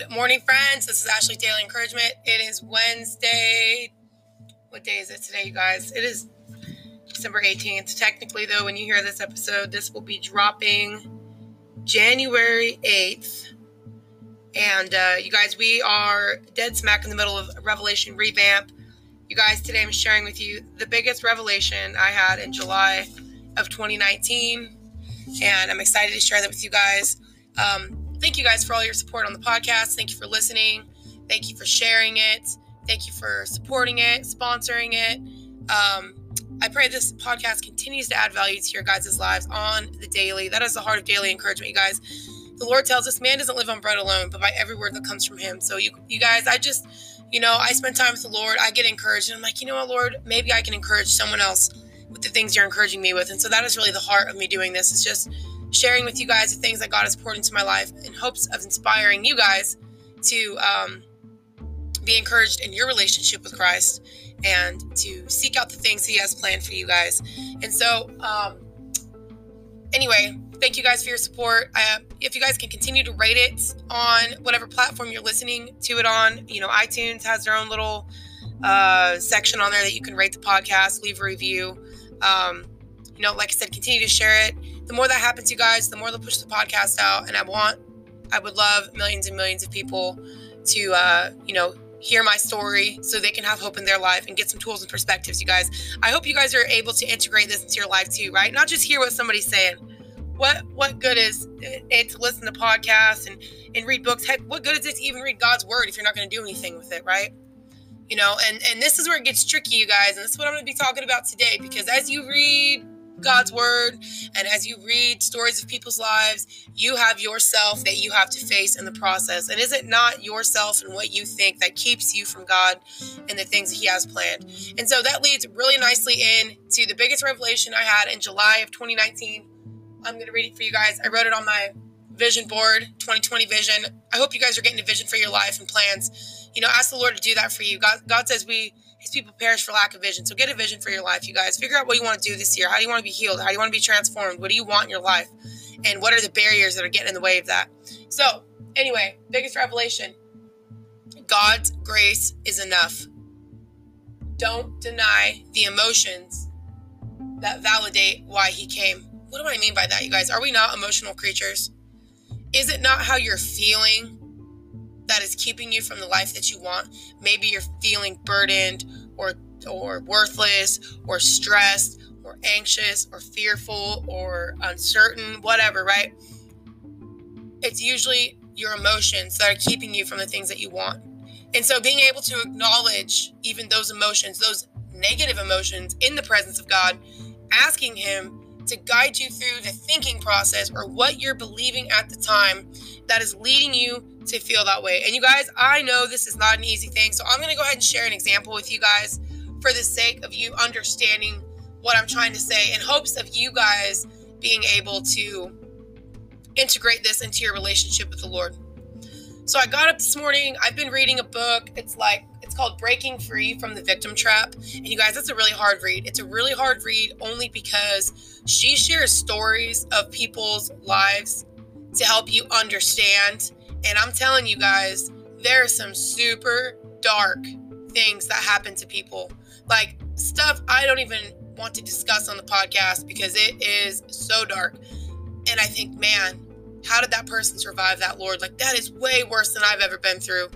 Good morning, friends. This is Ashley Daily Encouragement. It is Wednesday. What day is it today, you guys? It is December 18th. Technically, though, when you hear this episode, this will be dropping January 8th. And uh, you guys, we are dead smack in the middle of Revelation revamp. You guys, today I'm sharing with you the biggest revelation I had in July of 2019. And I'm excited to share that with you guys. Um, thank you guys for all your support on the podcast. Thank you for listening. Thank you for sharing it. Thank you for supporting it, sponsoring it. Um, I pray this podcast continues to add value to your guys' lives on the daily. That is the heart of daily encouragement, you guys. The Lord tells us man doesn't live on bread alone, but by every word that comes from Him. So, you, you guys, I just, you know, I spend time with the Lord. I get encouraged, and I'm like, you know what, Lord, maybe I can encourage someone else with the things you're encouraging me with. And so that is really the heart of me doing this. It's just sharing with you guys the things that God has poured into my life in hopes of inspiring you guys to um, be encouraged in your relationship with Christ and to seek out the things He has planned for you guys. And so, um, anyway, thank you guys for your support. If you guys can continue to rate it on whatever platform you're listening to it on, you know, iTunes has their own little uh, section on there that you can rate the podcast, leave a review. Um, you know, like I said, continue to share it the more that happens, you guys, the more they'll push the podcast out. And I want, I would love millions and millions of people to, uh, you know, hear my story so they can have hope in their life and get some tools and perspectives, you guys. I hope you guys are able to integrate this into your life too, right? Not just hear what somebody's saying. What what good is it to listen to podcasts and, and read books? Heck, what good is it to even read God's word if you're not going to do anything with it, right? You know, and and this is where it gets tricky, you guys, and this is what I'm going to be talking about today because as you read God's word and as you read stories of people's lives, you have yourself that you have to face in the process. And is it not yourself and what you think that keeps you from God and the things that He has planned? And so that leads really nicely in to the biggest revelation I had in July of 2019. I'm going to read it for you guys. I wrote it on my vision board, 2020 vision. I hope you guys are getting a vision for your life and plans. You know, ask the Lord to do that for you. God, God says we his people perish for lack of vision. So get a vision for your life, you guys. Figure out what you want to do this year. How do you want to be healed? How do you want to be transformed? What do you want in your life? And what are the barriers that are getting in the way of that? So, anyway, biggest revelation God's grace is enough. Don't deny the emotions that validate why he came. What do I mean by that, you guys? Are we not emotional creatures? Is it not how you're feeling that is keeping you from the life that you want. Maybe you're feeling burdened or or worthless or stressed or anxious or fearful or uncertain, whatever, right? It's usually your emotions that are keeping you from the things that you want. And so being able to acknowledge even those emotions, those negative emotions in the presence of God, asking him to guide you through the thinking process or what you're believing at the time that is leading you to feel that way. And you guys, I know this is not an easy thing. So I'm going to go ahead and share an example with you guys for the sake of you understanding what I'm trying to say in hopes of you guys being able to integrate this into your relationship with the Lord. So I got up this morning. I've been reading a book. It's like called Breaking Free from the Victim Trap. And you guys, that's a really hard read. It's a really hard read only because she shares stories of people's lives to help you understand. And I'm telling you guys, there are some super dark things that happen to people. Like stuff I don't even want to discuss on the podcast because it is so dark. And I think, man, how did that person survive that, Lord? Like, that is way worse than I've ever been through,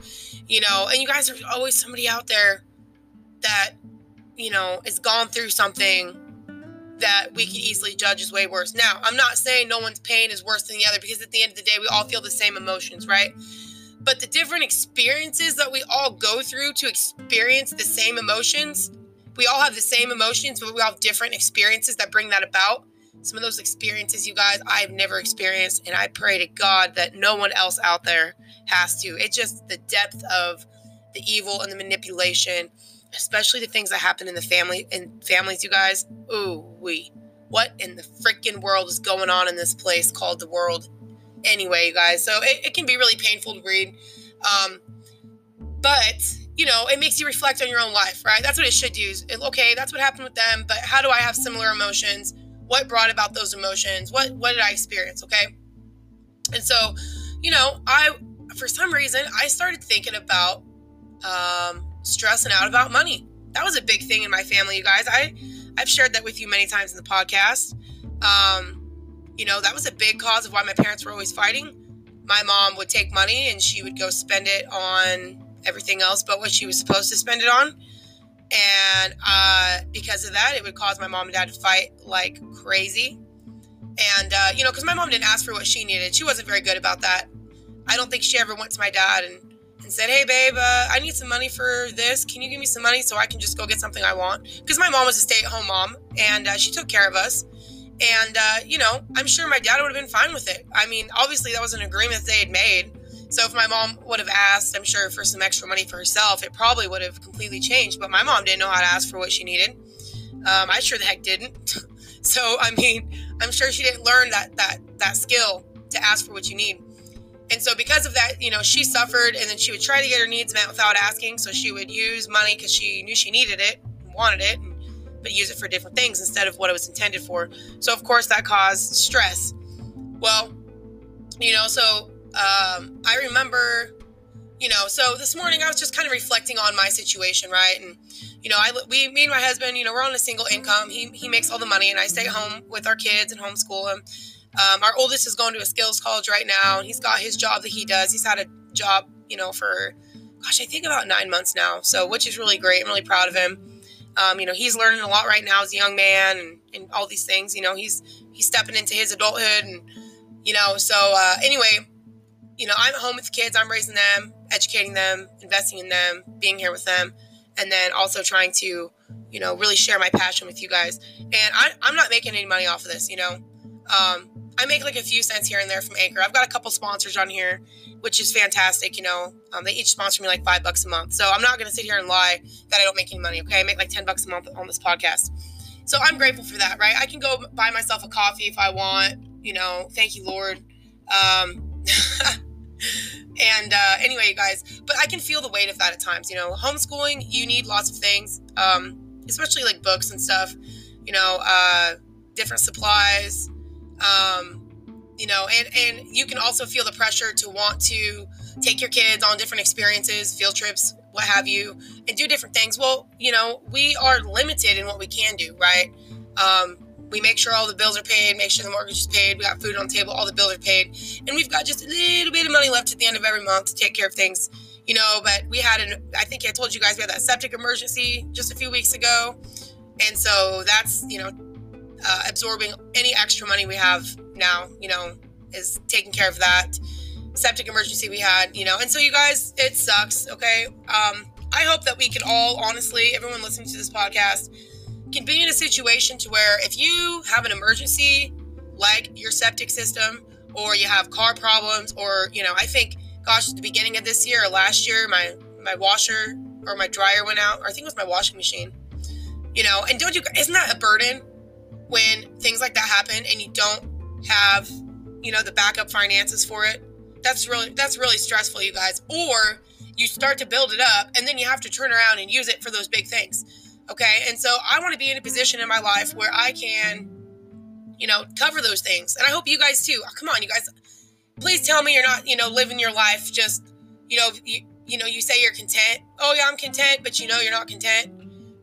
you know? And you guys are always somebody out there that, you know, has gone through something that we could easily judge as way worse. Now, I'm not saying no one's pain is worse than the other because at the end of the day, we all feel the same emotions, right? But the different experiences that we all go through to experience the same emotions, we all have the same emotions, but we all have different experiences that bring that about. Some of those experiences, you guys, I've never experienced, and I pray to God that no one else out there has to. It's just the depth of the evil and the manipulation especially the things that happen in the family and families, you guys. Ooh, we. What in the freaking world is going on in this place called the world? Anyway, you guys, so it, it can be really painful to read. Um, but you know, it makes you reflect on your own life, right? That's what it should do. Okay, that's what happened with them, but how do I have similar emotions? What brought about those emotions? What what did I experience? Okay, and so, you know, I for some reason, I started thinking about um, stressing out about money. That was a big thing in my family, you guys. I I've shared that with you many times in the podcast. Um, you know, that was a big cause of why my parents were always fighting. My mom would take money and she would go spend it on everything else but what she was supposed to spend it on. And uh, because of that, it would cause my mom and dad to fight like crazy. And, uh, you know, because my mom didn't ask for what she needed. She wasn't very good about that. I don't think she ever went to my dad and, and said, Hey, babe, uh, I need some money for this. Can you give me some money so I can just go get something I want? Because my mom was a stay at home mom and uh, she took care of us. And, uh, you know, I'm sure my dad would have been fine with it. I mean, obviously, that was an agreement they had made. So if my mom would have asked, I'm sure, for some extra money for herself, it probably would have completely changed. But my mom didn't know how to ask for what she needed. Um, I sure the heck didn't. so, I mean, I'm sure she didn't learn that, that, that skill to ask for what you need. And so, because of that, you know, she suffered and then she would try to get her needs met without asking. So, she would use money because she knew she needed it, wanted it. And but use it for different things instead of what it was intended for. So, of course, that caused stress. Well, you know, so um, I remember, you know, so this morning I was just kind of reflecting on my situation, right? And, you know, I, we, me and my husband, you know, we're on a single income. He, he makes all the money and I stay home with our kids and homeschool them. Um, our oldest is going to a skills college right now and he's got his job that he does. He's had a job, you know, for, gosh, I think about nine months now. So, which is really great. I'm really proud of him. Um, you know, he's learning a lot right now as a young man and, and all these things. You know, he's he's stepping into his adulthood and you know, so uh, anyway, you know, I'm home with the kids, I'm raising them, educating them, investing in them, being here with them, and then also trying to, you know, really share my passion with you guys. And I, I'm not making any money off of this, you know. Um, I make like a few cents here and there from Anchor. I've got a couple sponsors on here which is fantastic. You know, um, they each sponsor me like five bucks a month. So I'm not going to sit here and lie that I don't make any money. Okay, I make like ten bucks a month on this podcast. So I'm grateful for that. Right, I can go buy myself a coffee if I want. You know, thank you, Lord. Um, and uh, anyway, you guys, but I can feel the weight of that at times. You know, homeschooling, you need lots of things, um, especially like books and stuff. You know, uh, different supplies. Um, you know and and you can also feel the pressure to want to take your kids on different experiences field trips what have you and do different things well you know we are limited in what we can do right um, we make sure all the bills are paid make sure the mortgage is paid we got food on the table all the bills are paid and we've got just a little bit of money left at the end of every month to take care of things you know but we had an i think i told you guys we had that septic emergency just a few weeks ago and so that's you know uh, absorbing any extra money we have now, you know, is taking care of that septic emergency we had, you know. And so you guys, it sucks, okay? Um I hope that we can all honestly, everyone listening to this podcast can be in a situation to where if you have an emergency like your septic system or you have car problems or, you know, I think gosh, at the beginning of this year or last year my my washer or my dryer went out, or I think it was my washing machine. You know, and don't you isn't that a burden when things like that happen and you don't have, you know, the backup finances for it. That's really that's really stressful, you guys. Or you start to build it up and then you have to turn around and use it for those big things. Okay? And so I want to be in a position in my life where I can you know, cover those things. And I hope you guys too. Oh, come on, you guys. Please tell me you're not, you know, living your life just, you know, you, you know, you say you're content. Oh yeah, I'm content, but you know you're not content,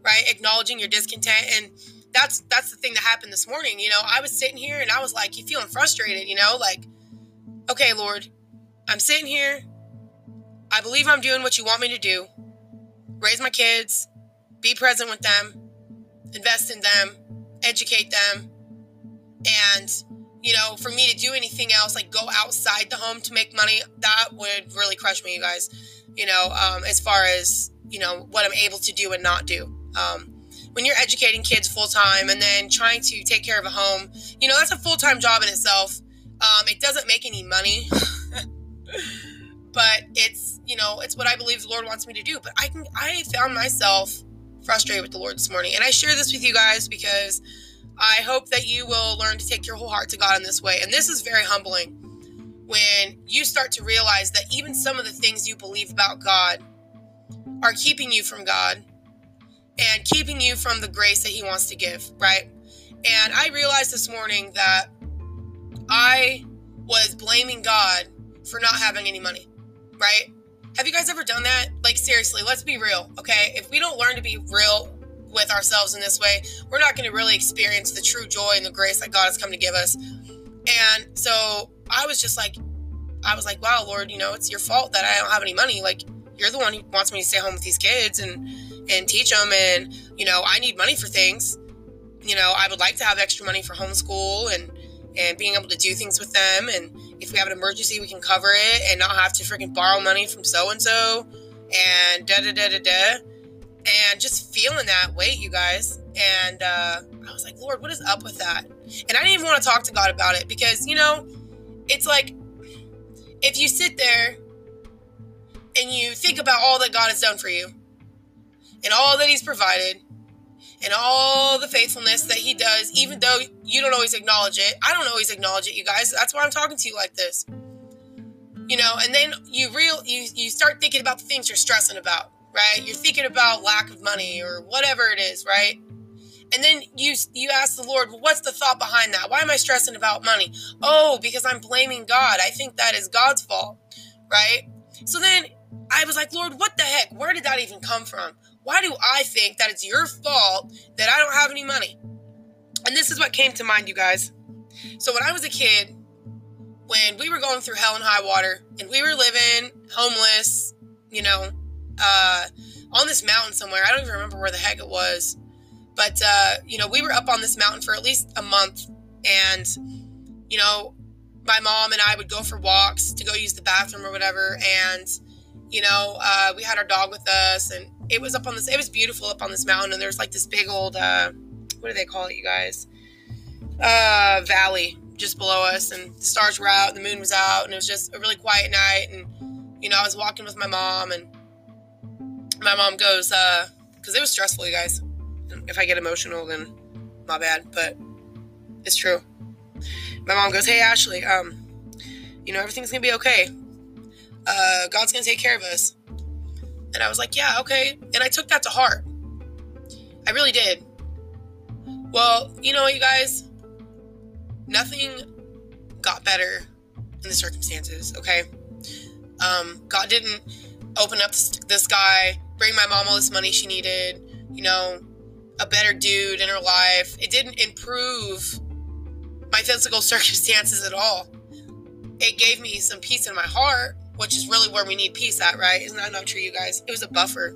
right? Acknowledging your discontent and that's that's the thing that happened this morning. You know, I was sitting here and I was like, you feeling frustrated, you know, like, okay, Lord, I'm sitting here. I believe I'm doing what you want me to do. Raise my kids, be present with them, invest in them, educate them. And, you know, for me to do anything else, like go outside the home to make money, that would really crush me, you guys. You know, um, as far as, you know, what I'm able to do and not do. Um, when you're educating kids full time and then trying to take care of a home, you know, that's a full time job in itself. Um, it doesn't make any money, but it's, you know, it's what I believe the Lord wants me to do. But I can, I found myself frustrated with the Lord this morning. And I share this with you guys because I hope that you will learn to take your whole heart to God in this way. And this is very humbling when you start to realize that even some of the things you believe about God are keeping you from God and keeping you from the grace that He wants to give, right? And I realized this morning that I was blaming God for not having any money. right? Have you guys ever done that? Like, seriously, let's be real, okay? If we don't learn to be real with ourselves in this way, we're not going to really experience the true joy and the grace that God has come to give us. And so I was just like, I was like, wow, Lord, you know, it's your fault that I don't have any money. Like, you're the one who wants me to stay home with these kids and and teach them. And you know, I need money for things. You know, I would like to have extra money for homeschool and and being able to do things with them. And if we have an emergency, we can cover it and not have to freaking borrow money from so and so. And da da da da da. And just feeling that weight, you guys. And uh, I was like, Lord, what is up with that? And I didn't even want to talk to God about it because, you know, it's like if you sit there and you think about all that God has done for you and all that He's provided and all the faithfulness that He does, even though you don't always acknowledge it. I don't always acknowledge it, you guys. That's why I'm talking to you like this. You know, and then you real you you start thinking about the things you're stressing about, right? You're thinking about lack of money or whatever it is, right? And then you you ask the Lord, well, what's the thought behind that? Why am I stressing about money? Oh, because I'm blaming God. I think that is God's fault, right? So then I was like, Lord, what the heck? Where did that even come from? Why do I think that it's your fault that I don't have any money? And this is what came to mind, you guys. So when I was a kid, when we were going through hell and high water, and we were living homeless, you know, uh, on this mountain somewhere. I don't even remember where the heck it was but, uh, you know, we were up on this mountain for at least a month. And, you know, my mom and I would go for walks to go use the bathroom or whatever. And, you know, uh, we had our dog with us. And it was up on this, it was beautiful up on this mountain. And there's like this big old, uh, what do they call it, you guys? Uh, valley just below us. And the stars were out the moon was out. And it was just a really quiet night. And, you know, I was walking with my mom. And my mom goes, uh, because it was stressful, you guys if I get emotional, then my bad, but it's true. My mom goes, "Hey Ashley, um, you know everything's gonna be okay. Uh, God's gonna take care of us." And I was like, "Yeah, okay." And I took that to heart. I really did. Well, you know you guys, nothing got better in the circumstances. Okay, um, God didn't open up the sky, bring my mom all this money she needed. You know, a better dude in her life. It didn't improve my physical circumstances at all. It gave me some peace in my heart, which is really where we need peace at, right? Isn't that not true, you guys? It was a buffer,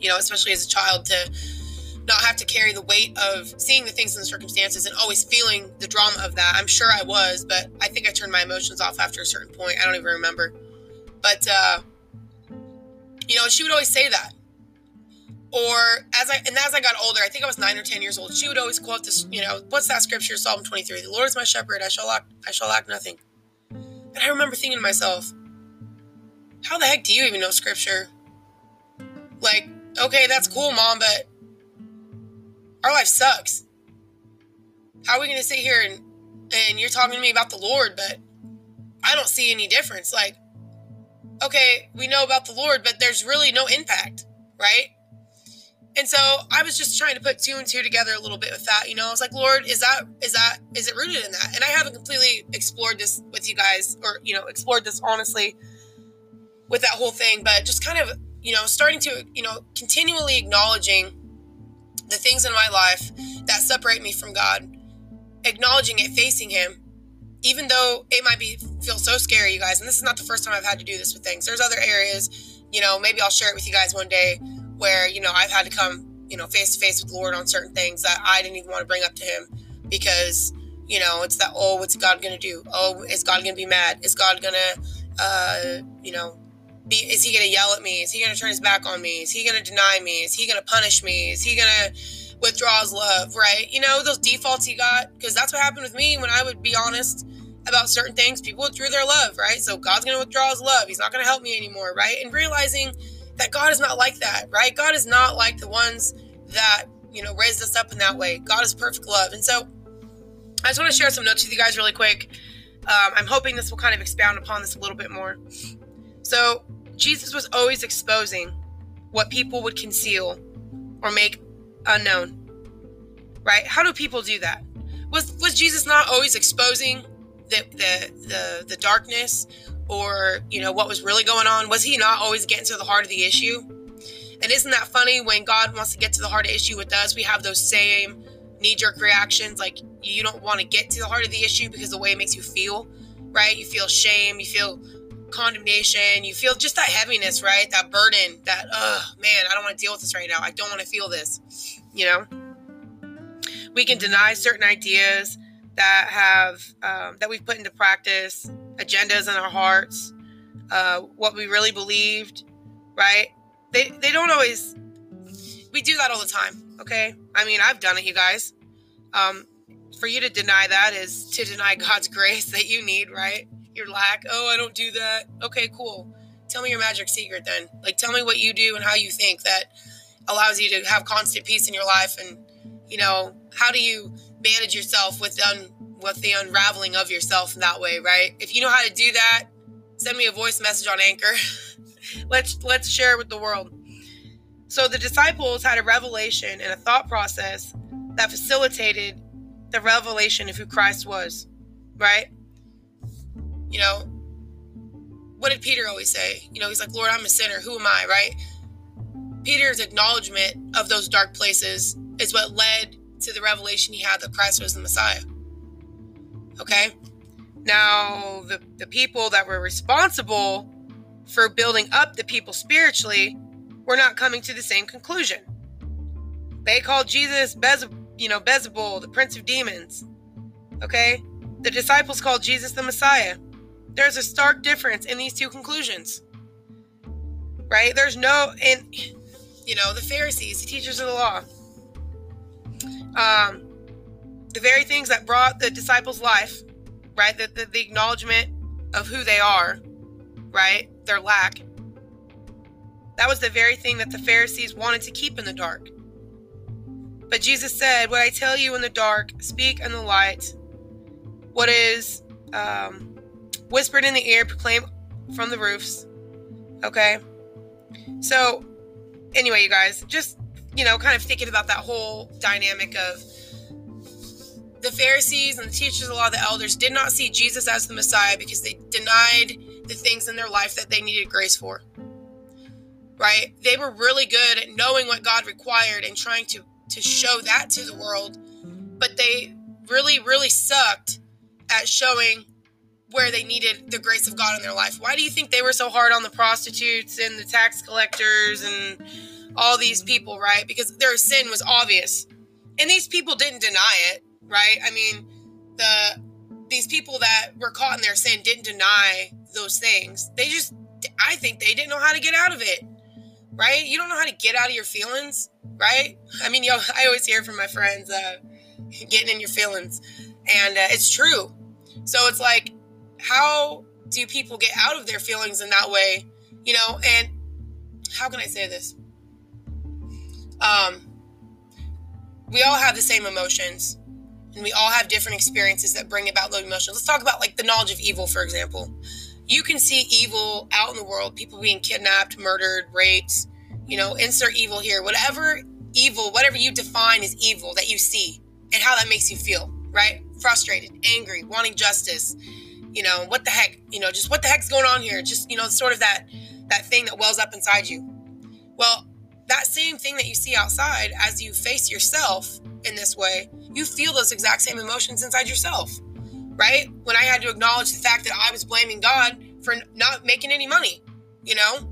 you know, especially as a child to not have to carry the weight of seeing the things and the circumstances and always feeling the drama of that. I'm sure I was, but I think I turned my emotions off after a certain point. I don't even remember. But, uh, you know, she would always say that or as I and as I got older, I think I was nine or ten years old. She would always quote this, you know, what's that scripture? Psalm twenty three: "The Lord is my shepherd; I shall lack, I shall lack nothing." And I remember thinking to myself, "How the heck do you even know scripture?" Like, okay, that's cool, mom, but our life sucks. How are we going to sit here and and you're talking to me about the Lord, but I don't see any difference. Like, okay, we know about the Lord, but there's really no impact, right? And so I was just trying to put two and two together a little bit with that. You know, I was like, Lord, is that is that is it rooted in that? And I haven't completely explored this with you guys, or you know, explored this honestly with that whole thing, but just kind of you know, starting to you know, continually acknowledging the things in my life that separate me from God, acknowledging it, facing Him, even though it might be feel so scary, you guys. And this is not the first time I've had to do this with things. There's other areas, you know, maybe I'll share it with you guys one day where you know I've had to come you know face to face with the Lord on certain things that I didn't even want to bring up to Him because you know it's that oh what's God gonna do oh is God gonna be mad is God gonna uh, you know be is He gonna yell at me is He gonna turn His back on me is He gonna deny me is He gonna punish me is He gonna withdraw His love right you know those defaults He got because that's what happened with me when I would be honest about certain things people withdrew their love right so God's gonna withdraw His love He's not gonna help me anymore right and realizing that God is not like that, right? God is not like the ones that, you know, raised us up in that way. God is perfect love. And so I just want to share some notes with you guys really quick. Um, I'm hoping this will kind of expound upon this a little bit more. So Jesus was always exposing what people would conceal or make unknown. Right? How do people do that? Was was Jesus not always exposing the the the, the darkness or, you know, what was really going on? Was he not always getting to the heart of the issue? And isn't that funny when God wants to get to the heart of the issue with us, we have those same knee jerk reactions like you don't want to get to the heart of the issue because the way it makes you feel, right? You feel shame, you feel condemnation, you feel just that heaviness, right? That burden, that, oh man, I don't want to deal with this right now. I don't want to feel this, you know? We can deny certain ideas that have, um, that we've put into practice, agendas in our hearts, uh, what we really believed, right? They, they don't always, we do that all the time, okay? I mean, I've done it, you guys. Um, for you to deny that is to deny God's grace that you need, right? Your lack. Oh, I don't do that. Okay, cool. Tell me your magic secret then. Like, tell me what you do and how you think that allows you to have constant peace in your life. And, you know, how do you manage yourself with, un- with the unraveling of yourself in that way, right? If you know how to do that, send me a voice message on Anchor. let's let's share it with the world. So the disciples had a revelation and a thought process that facilitated the revelation of who Christ was, right? You know, what did Peter always say? You know, he's like, Lord, I'm a sinner. Who am I, right? Peter's acknowledgement of those dark places is what led to the revelation he had that Christ was the Messiah. Okay? Now, the, the people that were responsible for building up the people spiritually were not coming to the same conclusion. They called Jesus Beelzebub you know, Beelzebul, the prince of demons. Okay? The disciples called Jesus the Messiah. There's a stark difference in these two conclusions. Right? There's no and you know, the Pharisees, the teachers of the law. Um the very things that brought the disciples life, right? The, the, the acknowledgement of who they are, right? Their lack. That was the very thing that the Pharisees wanted to keep in the dark. But Jesus said, What I tell you in the dark, speak in the light. What is um, whispered in the ear, proclaim from the roofs. Okay? So, anyway, you guys, just, you know, kind of thinking about that whole dynamic of the Pharisees and the teachers of the law, the elders, did not see Jesus as the Messiah because they denied the things in their life that they needed grace for. Right? They were really good at knowing what God required and trying to to show that to the world, but they really, really sucked at showing where they needed the grace of God in their life. Why do you think they were so hard on the prostitutes and the tax collectors and all these people, right? Because their sin was obvious. And these people didn't deny it, right? I mean, the these people that were caught in their sin didn't deny those things. They just I think they didn't know how to get out of it. Right? You don't know how to get out of your feelings right? I mean, yo, I always hear from my friends, uh, getting in your feelings, and uh, it's true. So it's like, how do people get out of their feelings in that way? You know, and how can I say this? Um, we all have the same emotions, and we all have different experiences that bring about those emotions. Let's talk about like the knowledge of evil, for example. You can see evil out in the world, people being kidnapped, murdered, raped, you know, insert evil here. Whatever evil, whatever you define as evil that you see and how that makes you feel, right? Frustrated, angry, wanting justice. You know, what the heck, you know, just what the heck's going on here? Just, you know, sort of that that thing that wells up inside you. Well, that same thing that you see outside as you face yourself in this way, you feel those exact same emotions inside yourself. Right? When I had to acknowledge the fact that I was blaming God for not making any money, you know,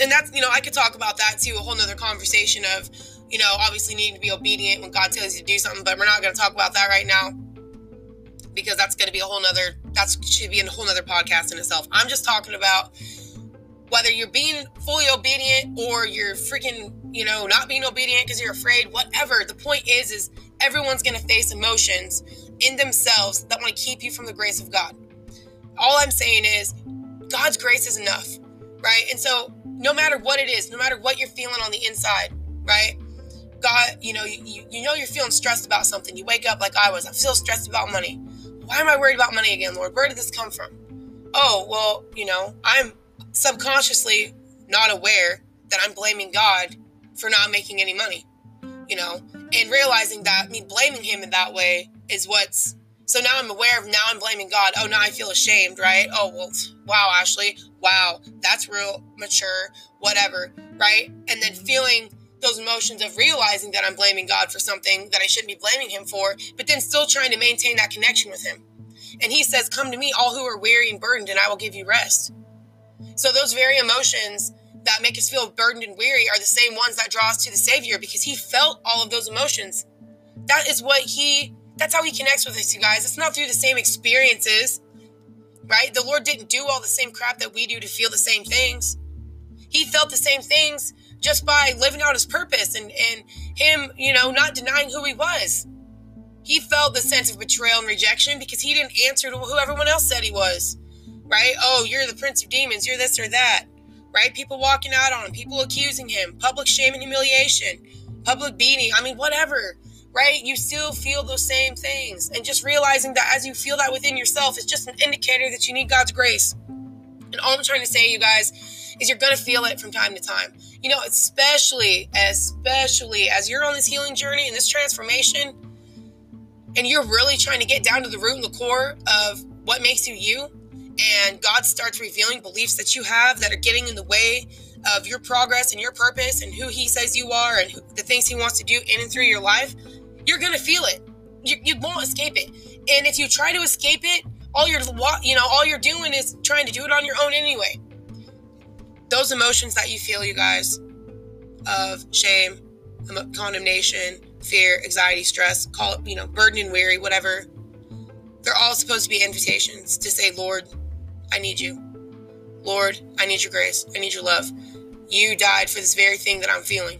and that's you know i could talk about that too a whole nother conversation of you know obviously needing to be obedient when god tells you to do something but we're not going to talk about that right now because that's going to be a whole nother that should be a whole nother podcast in itself i'm just talking about whether you're being fully obedient or you're freaking you know not being obedient because you're afraid whatever the point is is everyone's going to face emotions in themselves that want to keep you from the grace of god all i'm saying is god's grace is enough right and so no matter what it is, no matter what you're feeling on the inside, right? God, you know, you, you know you're feeling stressed about something. You wake up like I was. I feel stressed about money. Why am I worried about money again, Lord? Where did this come from? Oh, well, you know, I'm subconsciously not aware that I'm blaming God for not making any money, you know, and realizing that me blaming him in that way is what's So now I'm aware of now I'm blaming God. Oh, now I feel ashamed, right? Oh, well, wow, Ashley. Wow, that's real mature, whatever, right? And then feeling those emotions of realizing that I'm blaming God for something that I shouldn't be blaming Him for, but then still trying to maintain that connection with Him. And He says, Come to me, all who are weary and burdened, and I will give you rest. So those very emotions that make us feel burdened and weary are the same ones that draw us to the Savior because He felt all of those emotions. That is what He, that's how He connects with us, you guys. It's not through the same experiences, right? The Lord didn't do all the same crap that we do to feel the same things. He felt the same things just by living out his purpose and, and him, you know, not denying who he was. He felt the sense of betrayal and rejection because he didn't answer to who everyone else said he was. Right? Oh, you're the prince of demons, you're this or that. Right? People walking out on him, people accusing him, public shame and humiliation, public beating. I mean, whatever. Right? You still feel those same things. And just realizing that as you feel that within yourself, it's just an indicator that you need God's grace. And all I'm trying to say, you guys, is you're going to feel it from time to time. You know, especially, especially as you're on this healing journey and this transformation, and you're really trying to get down to the root and the core of what makes you you, and God starts revealing beliefs that you have that are getting in the way of your progress and your purpose and who He says you are and who, the things He wants to do in and through your life, you're going to feel it. You, you won't escape it. And if you try to escape it, all you're you know all you're doing is trying to do it on your own anyway those emotions that you feel, you guys, of shame, condemnation, fear, anxiety, stress, call it, you know, burden and weary, whatever, they're all supposed to be invitations to say, Lord, I need you. Lord, I need your grace. I need your love. You died for this very thing that I'm feeling,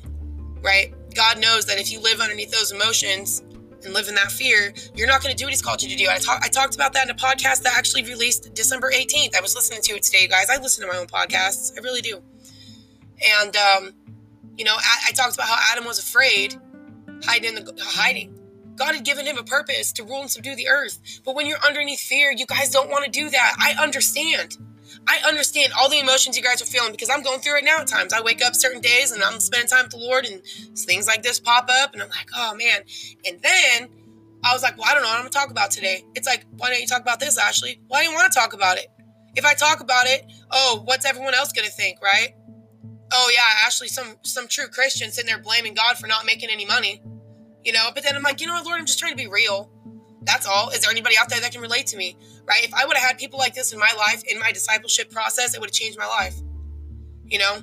right? God knows that if you live underneath those emotions, and live in that fear, you're not going to do what he's called you to do. I, talk, I talked about that in a podcast that actually released December 18th. I was listening to it today, guys. I listen to my own podcasts. I really do. And, um, you know, I, I talked about how Adam was afraid, hiding in the hiding. God had given him a purpose to rule and subdue the earth. But when you're underneath fear, you guys don't want to do that. I understand. I understand all the emotions you guys are feeling because I'm going through it now at times. I wake up certain days and I'm spending time with the Lord and things like this pop up and I'm like, oh man. And then I was like, well, I don't know what I'm gonna talk about today. It's like, why don't you talk about this, Ashley? Why do you want to talk about it? If I talk about it, oh, what's everyone else gonna think, right? Oh yeah, Ashley, some some true Christian sitting there blaming God for not making any money. You know, but then I'm like, you know what, Lord, I'm just trying to be real. That's all. Is there anybody out there that can relate to me? Right? If I would have had people like this in my life, in my discipleship process, it would have changed my life. You know?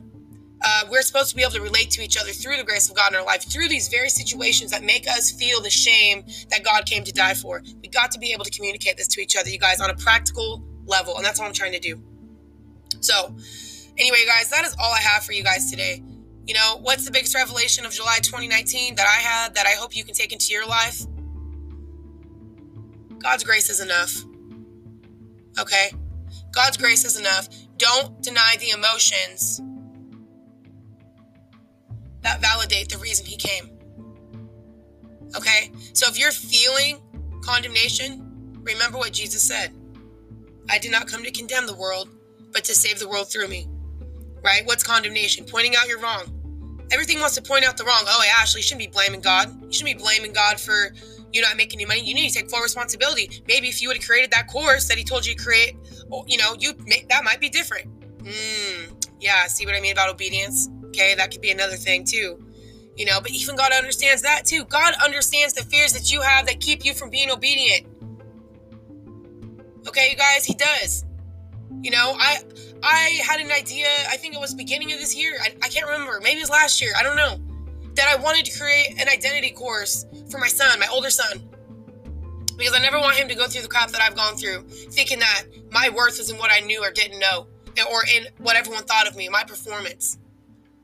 Uh, we're supposed to be able to relate to each other through the grace of God in our life, through these very situations that make us feel the shame that God came to die for. We got to be able to communicate this to each other, you guys, on a practical level. And that's all I'm trying to do. So, anyway, guys, that is all I have for you guys today. You know, what's the biggest revelation of July 2019 that I had that I hope you can take into your life? God's grace is enough. Okay? God's grace is enough. Don't deny the emotions that validate the reason He came. Okay? So if you're feeling condemnation, remember what Jesus said I did not come to condemn the world, but to save the world through me. Right? What's condemnation? Pointing out you're wrong. Everything wants to point out the wrong. Oh, Ashley, you shouldn't be blaming God. You shouldn't be blaming God for you're not making any money. You need to take full responsibility. Maybe if you would have created that course that he told you to create, you know, you that might be different. Mm, yeah, see what I mean about obedience? Okay, that could be another thing too. You know, but even God understands that too. God understands the fears that you have that keep you from being obedient. Okay, you guys, he does. You know, I I had an idea, I think it was beginning of this year. I, I can't remember. Maybe it was last year. I don't know. That I wanted to create an identity course for my son, my older son. Because I never want him to go through the crap that I've gone through, thinking that my worth is in what I knew or didn't know, or in what everyone thought of me, my performance.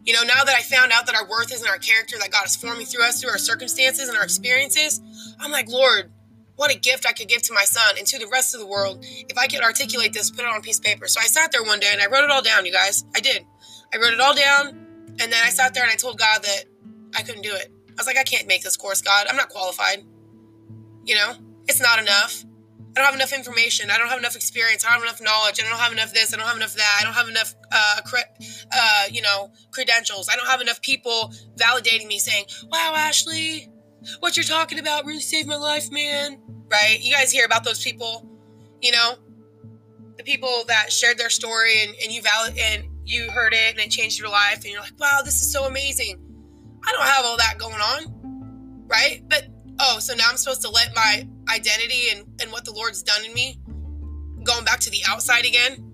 You know, now that I found out that our worth is in our character that God is forming through us, through our circumstances and our experiences, I'm like, Lord, what a gift I could give to my son and to the rest of the world if I could articulate this, put it on a piece of paper. So I sat there one day and I wrote it all down, you guys. I did. I wrote it all down, and then I sat there and I told God that I couldn't do it. I was like, I can't make this course, God. I'm not qualified. You know, it's not enough. I don't have enough information. I don't have enough experience. I don't have enough knowledge. I don't have enough this. I don't have enough that. I don't have enough, uh, cre- uh, you know, credentials. I don't have enough people validating me saying, wow, Ashley, What you're talking about really saved my life, man. Right? You guys hear about those people, you know? The people that shared their story and, and you valid and you heard it and it changed your life and you're like, wow, this is so amazing. I don't have all that going on. Right? But oh, so now I'm supposed to let my identity and, and what the Lord's done in me, going back to the outside again,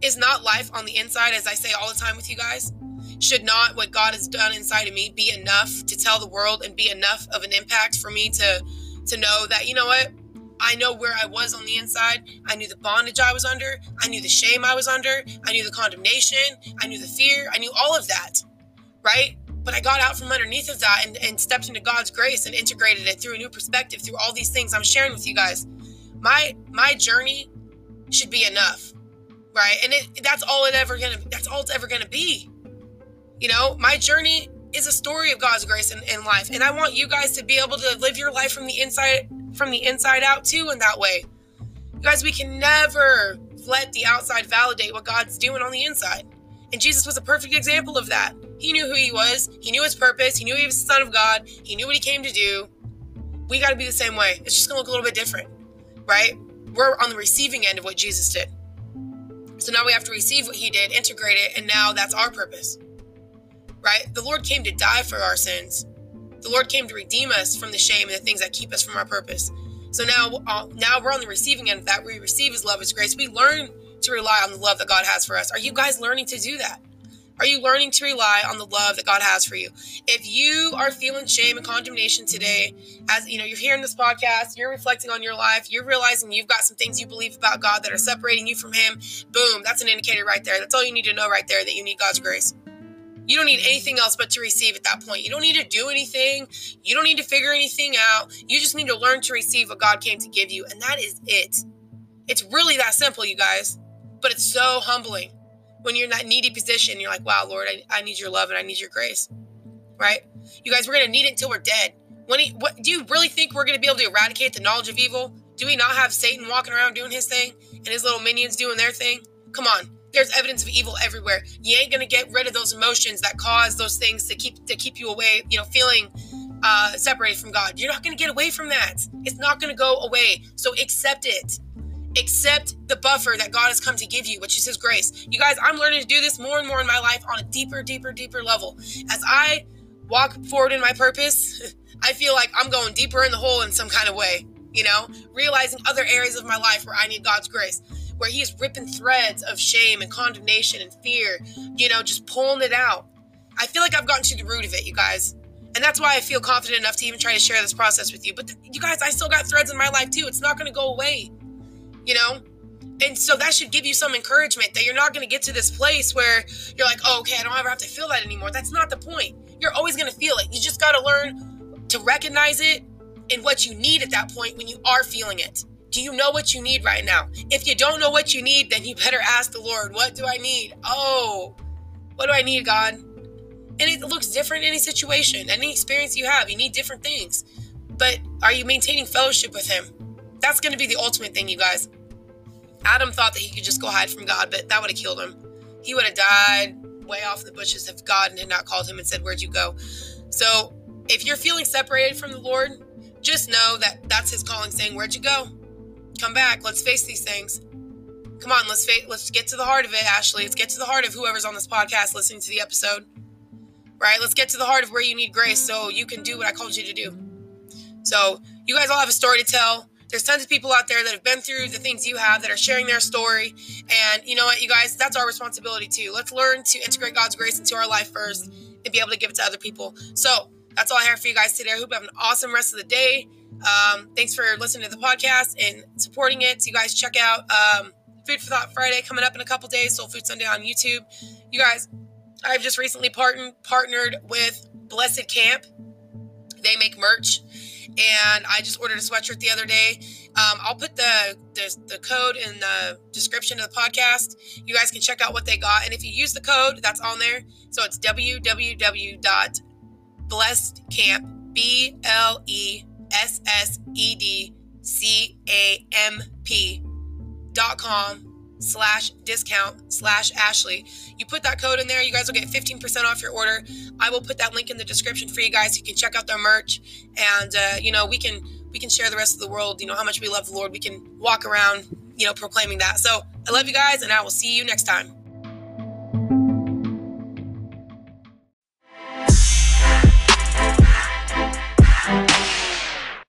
is not life on the inside, as I say all the time with you guys. Should not what God has done inside of me be enough to tell the world and be enough of an impact for me to to know that you know what? I know where I was on the inside. I knew the bondage I was under. I knew the shame I was under. I knew the condemnation. I knew the fear. I knew all of that. Right? But I got out from underneath of that and, and stepped into God's grace and integrated it through a new perspective, through all these things I'm sharing with you guys. My my journey should be enough. Right. And it, that's all it ever gonna that's all it's ever gonna be. You know, my journey is a story of God's grace in, in life. And I want you guys to be able to live your life from the inside from the inside out too in that way. You guys, we can never let the outside validate what God's doing on the inside. And Jesus was a perfect example of that. He knew who he was, he knew his purpose, he knew he was the Son of God, he knew what he came to do. We got to be the same way. It's just going to look a little bit different, right? We're on the receiving end of what Jesus did. So now we have to receive what he did, integrate it, and now that's our purpose, right? The Lord came to die for our sins. The Lord came to redeem us from the shame and the things that keep us from our purpose. So now, uh, now we're on the receiving end of that. We receive His love, His grace. We learn to rely on the love that God has for us. Are you guys learning to do that? Are you learning to rely on the love that God has for you? If you are feeling shame and condemnation today, as you know, you're hearing this podcast, you're reflecting on your life, you're realizing you've got some things you believe about God that are separating you from Him, boom, that's an indicator right there. That's all you need to know right there that you need God's grace. You don't need anything else but to receive at that point. You don't need to do anything. You don't need to figure anything out. You just need to learn to receive what God came to give you. And that is it. It's really that simple, you guys but it's so humbling when you're in that needy position. You're like, wow, Lord, I, I need your love and I need your grace. Right? You guys, we're going to need it until we're dead. When he, what, do you really think we're going to be able to eradicate the knowledge of evil? Do we not have Satan walking around doing his thing and his little minions doing their thing? Come on. There's evidence of evil everywhere. You ain't gonna get rid of those emotions that cause those things to keep to keep you away, you know, feeling uh, separated from God. You're not gonna get away from that. It's not gonna go away. So accept it accept the buffer that God has come to give you, which is His grace. You guys, I'm learning to do this more and more in my life on a deeper, deeper, deeper level. As I walk forward in my purpose, I feel like I'm going deeper in the hole in some kind of way, you know, realizing other areas of my life where I need God's grace, where He is ripping threads of shame and condemnation and fear, you know, just pulling it out. I feel like I've gotten to the root of it, you guys. And that's why I feel confident enough to even try to share this process with you. But you guys, I still got threads in my life too. It's not going to go away you know? And so that should give you some encouragement that you're not going to get to this place where you're like, oh, okay, I don't ever have to feel that anymore. That's not the point. You're always going to feel it. You just got to learn to recognize it and what you need at that point when you are feeling it. Do you know what you need right now? If you don't know what you need, then you better ask the Lord, what do I need? Oh, what do I need, God? And it looks different in any situation, any experience you have. You need different things. But are you maintaining fellowship with Him? That's going to be the ultimate thing, you guys. Adam thought that he could just go hide from God, but that would have killed him. He would have died way off the bushes if God had not called him and said, Where'd you go? So if you're feeling separated from the Lord, just know that that's his calling saying, Where'd you go? Come back. Let's face these things. Come on, let's fa- let's get to the heart of it, Ashley. Let's get to the heart of whoever's on this podcast listening to the episode. Right? Let's get to the heart of where you need grace so you can do what I called you to do. So, you guys all have a story to tell. There's tons of people out there that have been through the things you have that are sharing their story. And you know what, you guys, that's our responsibility too. Let's learn to integrate God's grace into our life first and be able to give it to other people. So that's all I have for you guys today. I hope you have an awesome rest of the day. Um, thanks for listening to the podcast and supporting it. So you guys check out um, Food for Thought Friday coming up in a couple days. Soul Food Sunday on YouTube. You guys, I've just recently partnered partnered with Blessed Camp. They make merch and I just ordered a sweatshirt the other day. Um, I'll put the, the, the code in the description of the podcast. You guys can check out what they got, and if you use the code, that's on there. So it's www.blessedcamp b l e s s e d c a m p dot com slash discount slash Ashley. You put that code in there, you guys will get 15% off your order. I will put that link in the description for you guys. You can check out their merch and uh, you know, we can we can share the rest of the world, you know, how much we love the Lord. We can walk around, you know, proclaiming that. So I love you guys and I will see you next time.